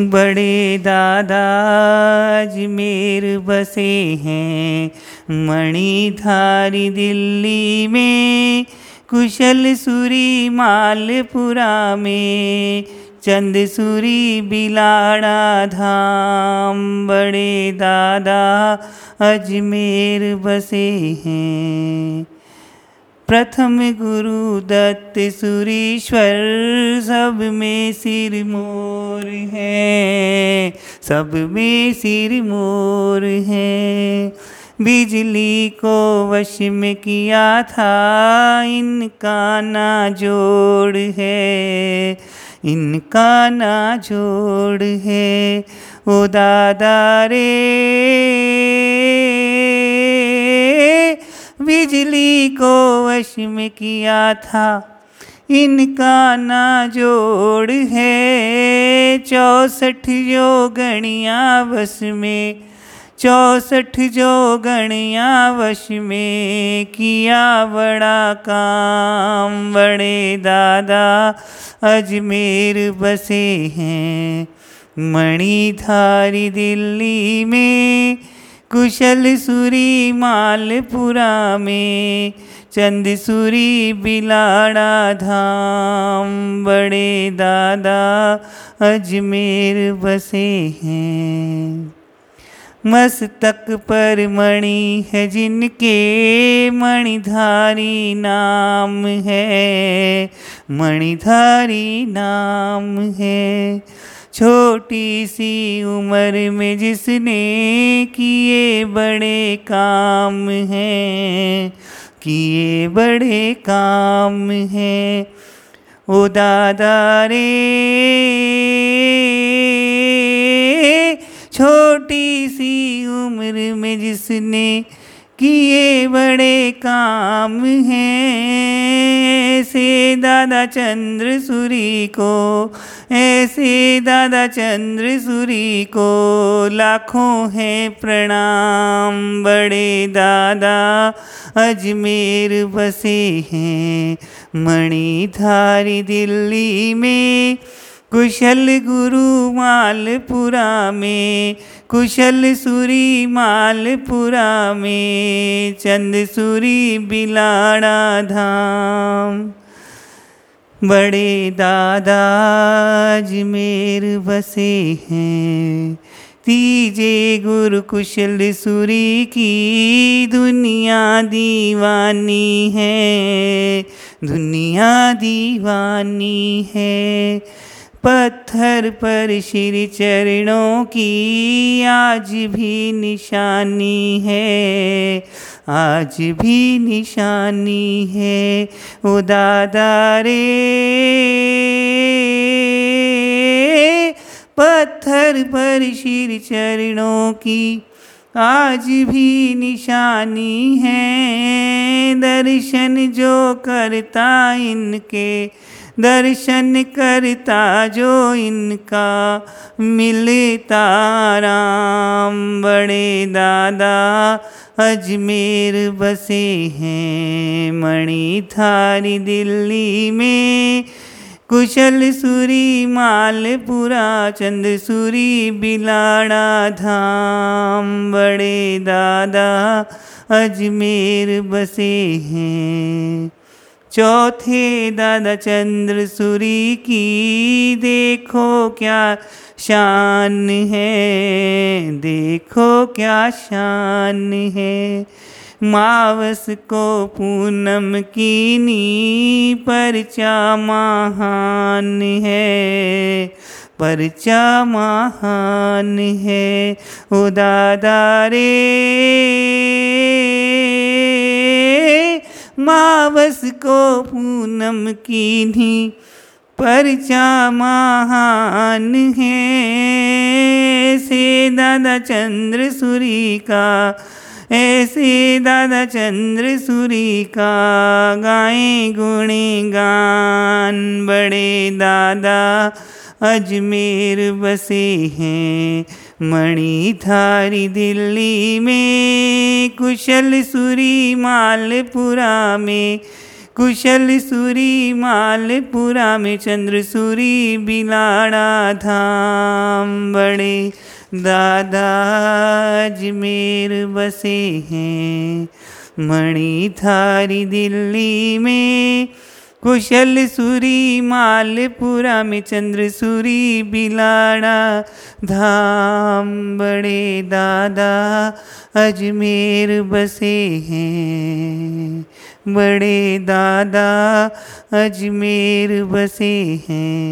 बड़े दादा अजमेर बसे हैं। मणिधारी दिल्ली में, कुशल सूरी मालपुरा में चंद सूरी बिलाड़ा धाम। बड़े दादा अजमेर बसे हैं। प्रथम गुरु दत्त सुरीश्वर, सब में सिर मोर है, सब में सिर मोर है। बिजली को वश में किया था, इनका ना जोड़ है, इनका ना जोड़ है। ओ दादा रे, बिजली को वश में किया था, इनका ना जोड़ है। चौसठ जो गणिया बस में, चौसठ जो गणिया वश में किया बड़ा काम। बड़े दादा अजमेर बसे हैं, मणिधारी दिल्ली में कुशल सूरी मालपुरा में, चंद सूरी बिलाड़ा धाम, बड़े दादा अजमेर बसे हैं। मस्तक पर मणि है जिनके मणिधारी नाम है, मणिधारी नाम है। छोटी सी उम्र में जिसने किए बड़े काम हैं, किए बड़े काम हैं। ओ दादा रे, छोटी सी उम्र में जिसने किए बड़े काम हैं। ऐसे दादा चंद्र सूरी को, ऐसे दादा चंद्र सूरी को लाखों हैं प्रणाम। बड़े दादा अजमेर बसे हैं, मणिधारी दिल्ली में कुशल गुरु मालपुरा में, कुशल सूरी मालपुरा में, चंद सूरी बिलाड़ा धाम। बड़े दादा अजमेर बसे हैं, तीजे गुरु कुशल सूरी की दुनिया दीवानी है, दुनिया दीवानी है। पत्थर पर श्री चरणों की आज भी निशानी है। आज भी निशानी है उदादा दादा रे पत्थर पर श्री चरणों की आज भी निशानी है दर्शन जो करता इनके, दर्शन करता जो इनका, मिलता राम बड़े दादा अजमेर बसे हैं मणिधारी दिल्ली में। कुशल सूरी मालपुरा चंद सूरी बिलाड़ा धाम, बड़े दादा अजमेर बसे हैं। चौथे दादा चंद्र सूरी की देखो क्या शान है, देखो क्या शान है। मावस को पूनम की नी परचा महान है, परचा महान है, ओ दादा रे। मावस को पूनम की नी परचा महान है, से दादा चंद्र सूरी का ऐसे दादा चंद्र सूरी का गाए गुणी गान बड़े दादा अजमेर बसे हैं मणि थारी दिल्ली में। कुशल सूरी मालपुरा में, कुशल सूरी मालपुरा में। चंद्र सूरी बिलाड़ा धाम, बड़े दादा अजमेर बसे हैं। मणि थारी दिल्ली में कुशल सूरी, मालपुरा में चंद्र सूरी बिलाड़ा धाम बड़े दादा अजमेर बसे हैं। बड़े दादा अजमेर बसे हैं।